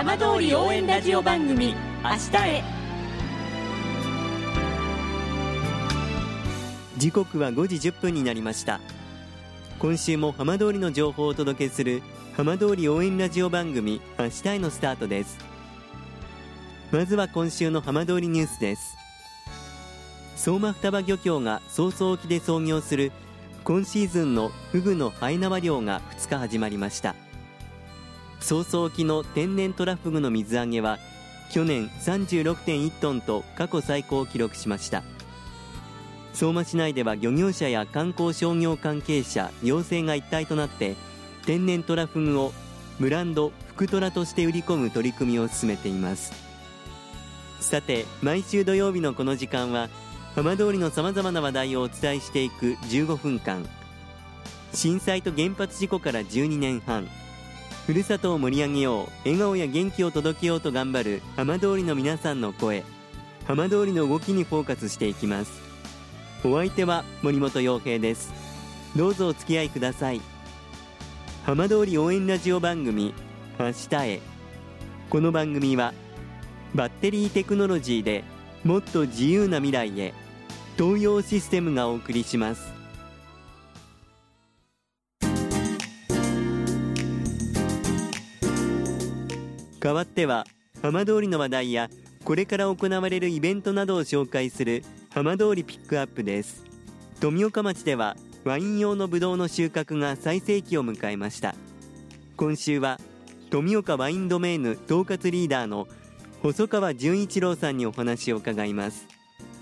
浜通り応援ラジオ番組明日へ。時刻は5時1分になりました。今週も浜通りの情報をお届けする浜通り応援ラジオ番組明日へのスタートです。まずは今週の浜通りニュースです。相馬双葉漁協が早々沖で操業する今シーズンのフグのハエ縄漁が2日始まりました。早々沖の天然トラフグの水揚げは去年36.1トンと過去最高を記録しました。相馬市内では漁業者や観光商業関係者行政が一体となって天然トラフグをブランド福トラとして売り込む取り組みを進めています。さて毎週土曜日のこの時間は浜通りのさまざまな話題をお伝えしていく15分間。震災と原発事故から12年半。ふるさとを盛り上げよう笑顔や元気を届けようと頑張る浜通りの皆さんの声。浜通りの動きにフォーカスしていきます。お相手は森本洋平です。どうぞお付き合いください。浜通り応援ラジオ番組明日へ。この番組はバッテリーテクノロジーでもっと自由な未来へ東洋システムがお送りします。代わっては浜通りの話題やこれから行われるイベントなどを紹介する浜通りピックアップです。富岡町ではワイン用のブドウの収穫が最盛期を迎えました。今週は富岡ワインドメーヌ統括リーダーの細川純一郎さんにお話を伺います。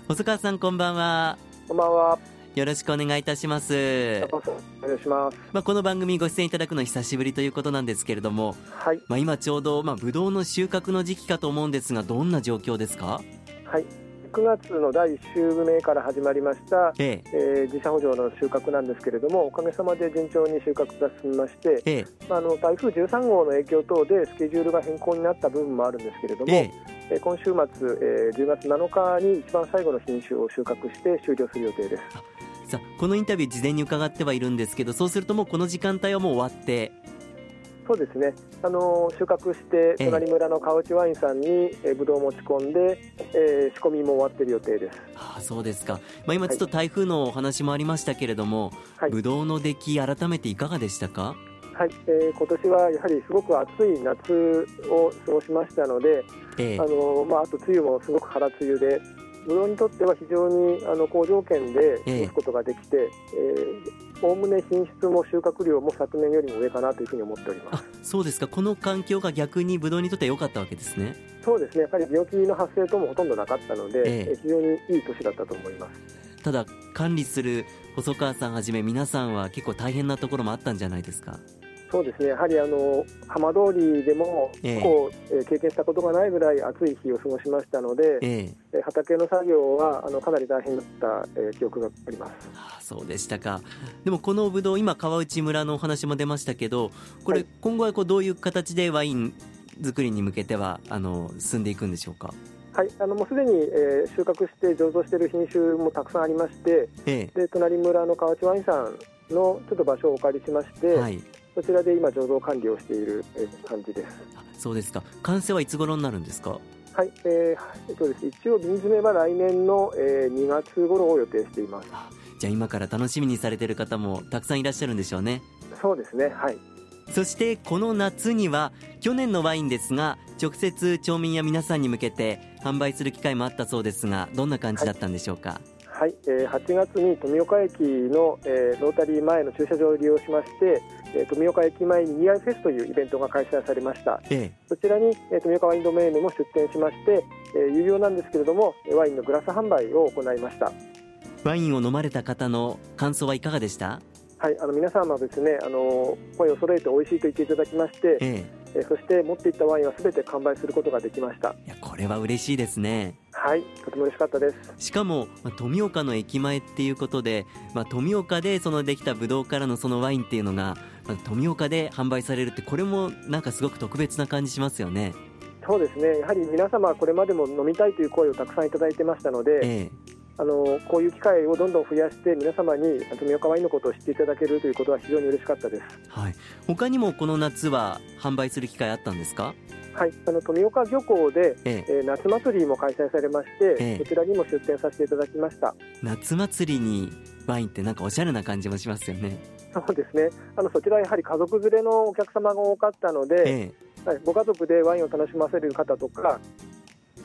細川さんこんばんは。こんばんは。よろしくお願いいたします。お願いします。まあこの番組ご出演いただくの久しぶりということなんですけれどもはい。まあ今ちょうどまあブドウの収穫の時期かと思うんですがどんな状況ですか？はい。9月の第1週目から始まりました、ええ。えー自社補助の収穫なんですけれどもおかげさまで順調に収穫が進みまして、ええ。まあ、あの台風13号の影響等でスケジュールが変更になった部分もあるんですけれども、ええ。えー今週末、えー10月7日に一番最後の品種を収穫して終了する予定ですさあこのインタビュー事前に伺ってはいるんですけどそうするともうこの時間帯はもう終わって。そうですね、あの収穫してええ。隣村の川内ワインさんに、えー、ぶどうを持ち込んで、えー仕込みも終わっている予定です。ああそうですか、まあ、今ちょっと台風のお話もありましたけれども、はい。ブドウの出来改めていかがでしたか？はい、えー今年はやはりすごく暑い夏を過ごしましたので、ええ。あのまあ、あと梅雨もすごく空梅雨で、ぶどうにとっては非常にあの好条件で過ごすことができて、おおむね品質も収穫量も昨年よりも上かなというふうに思っております。あ。そうですか。この環境が逆にブドウにとっては良かったわけですね。そうですね、やっぱり病気の発生等もほとんどなかったので、ええ。えー非常にいい年だったと思います。ただ管理する細川さんはじめ皆さんは結構大変なところもあったんじゃないですかそうですね、やはりあの浜通りでも、ええ。こうえー経験したことがないぐらい暑い日を過ごしましたので、ええ。えー畑の作業はあのかなり大変だった、えー記憶があります。ああそうでしたか。でもこのブドウ今川内村のお話も出ましたけどこれ、はい。今後はこうどういう形でワイン作りに向けてはあの進んでいくんでしょうか？はい、あのもうすでに、えー収穫して醸造している品種もたくさんありまして、えで隣村の河内ワインさんのちょっと場所をお借りしまして、えはいそちらで今醸造管理をしている、えー感じです。あそうですか。完成はいつ頃になるんですか？はい、えーえっとです。一応瓶詰めは来年の、えー2月頃を予定しています。あじゃあ今から楽しみにされてる方もたくさんいらっしゃるんでしょうね。そうですね、はい。そしてこの夏には去年のワインですが直接町民や皆さんに向けて販売する機会もあったそうですがどんな感じだったんでしょうか、はい、えー8月に富岡駅の、えーロータリー前の駐車場を利用しまして、えー富岡駅前にニアイフェスというイベントが開催されました。えそちらに、えー富岡ワインドメーヌも出店しまして、えー有料なんですけれどもえーワインのグラス販売を行いました。えワインを飲まれた方の感想はいかがでした？はい、あの皆様ですね、あの声を揃えて美味しいと言っていただきまして、ええ。えーそして持っていったワインはすべて完売することができました。いやこれは嬉しいですねはい、とても嬉しかったです。しかも、まあ富岡の駅前っていうことで、まあ、富岡でそのできたブドウからのそのワインっていうのが、まあ富岡で販売されるってこれもなんかすごく特別な感じしますよね。そうですね、やはり皆様これまでも飲みたいという声をたくさんいただいてましたので、えあのこういう機会をどんどん増やして皆様に富岡ワインのことを知っていただけるということは非常に嬉しかったです。えはい。他にもこの夏は販売する機会あったんですか？はいあの富岡漁港で、ええ。ー、夏祭りも開催されまして、ええ、そちらにも出店させていただきました。夏祭りにワインってなんかおしゃれな感じもしますよね。そうですね。あのそちらやはり家族連れのお客様が多かったので、はい、ご家族でワインを楽しませる方とか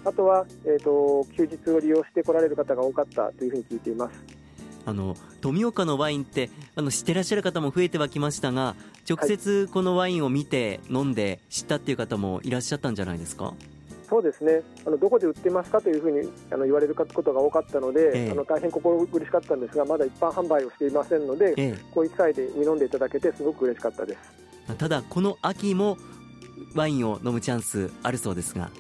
あとは、えーと、休日を利用して来られる方が多かったというふうに聞いていますあの富岡のワインってあの知ってらっしゃる方も増えてはきましたが直接このワインを見て飲んで知ったっていう方もいらっしゃったんじゃないですか？そうですね。あのどこで売ってますかというふうにあの言われることが多かったので、ええ、あの大変心苦しかったんですがまだ一般販売をしていませんので、え、こういう機会で飲んでいただけてすごく嬉しかったです。ただこの秋もワインを飲むチャンスあるそうですが、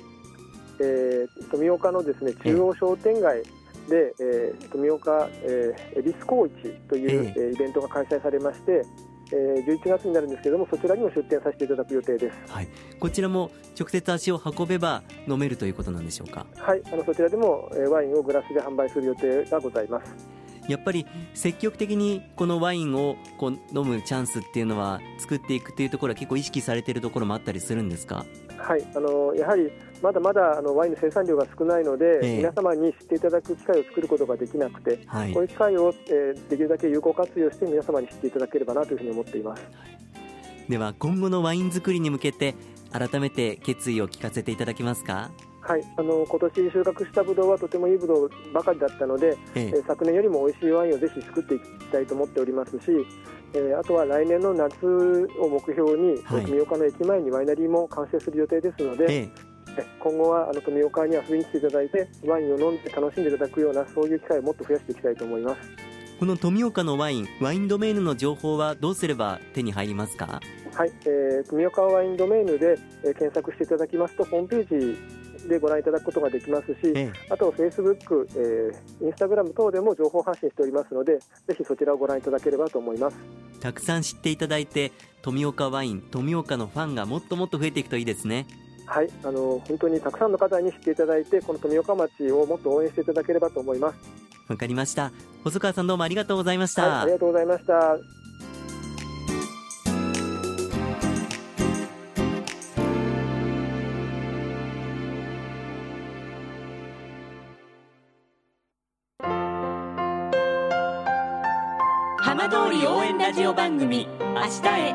えー、富岡のですね中央商店街で、えー、富岡、えー、恵比寿高市という、えー、イベントが開催されまして、えー、11月になるんですけれどもそちらにも出店させていただく予定です、はい、こちらも直接足を運べば飲めるということなんでしょうか？はい。あのそちらでも、えー、ワインをグラスで販売する予定がございます。やっぱり積極的にこのワインをこう飲むチャンスっていうのは作っていくというところは結構意識されているところもあったりするんですか？はい。あのやはりまだまだあのワインの生産量が少ないので、えー、皆様に知っていただく機会を作ることができなくて、はい、こういう機会を、えー、できるだけ有効活用して皆様に知っていただければなというふうに思っています、はい、では今後のワイン作りに向けて改めて決意を聞かせていただけますか？はい、あの今年収穫したブドウはとてもいいブドウばかりだったので、ええ。昨年よりも美味しいワインをぜひ作っていきたいと思っておりますし、えー、あとは来年の夏を目標に、はい、富岡の駅前にワイナリーも完成する予定ですので、ええ、今後はあの富岡に遊びに来ていただいてワインを飲んで楽しんでいただくようなそういう機会をもっと増やしていきたいと思います。この富岡のワインワインドメイヌの情報はどうすれば手に入りますか？はい、えー、富岡ワインドメイヌで、えー、検索していただきますとホームページでご覧いただくことができますし、ええ、あと、フェイスブック、えー、インスタグラム等でも情報発信しておりますので、ぜひそちらをご覧いただければと思います。たくさん知っていただいて、富岡ワイン、富岡のファンがもっともっと増えていくといいですね。はいあの本当にたくさんの方に知っていただいて、この富岡町をもっと応援していただければと思います。わかりました。細川さんどうもありがとうございました。はい、ありがとうございました。浜通り応援ラジオ番組「明日へ」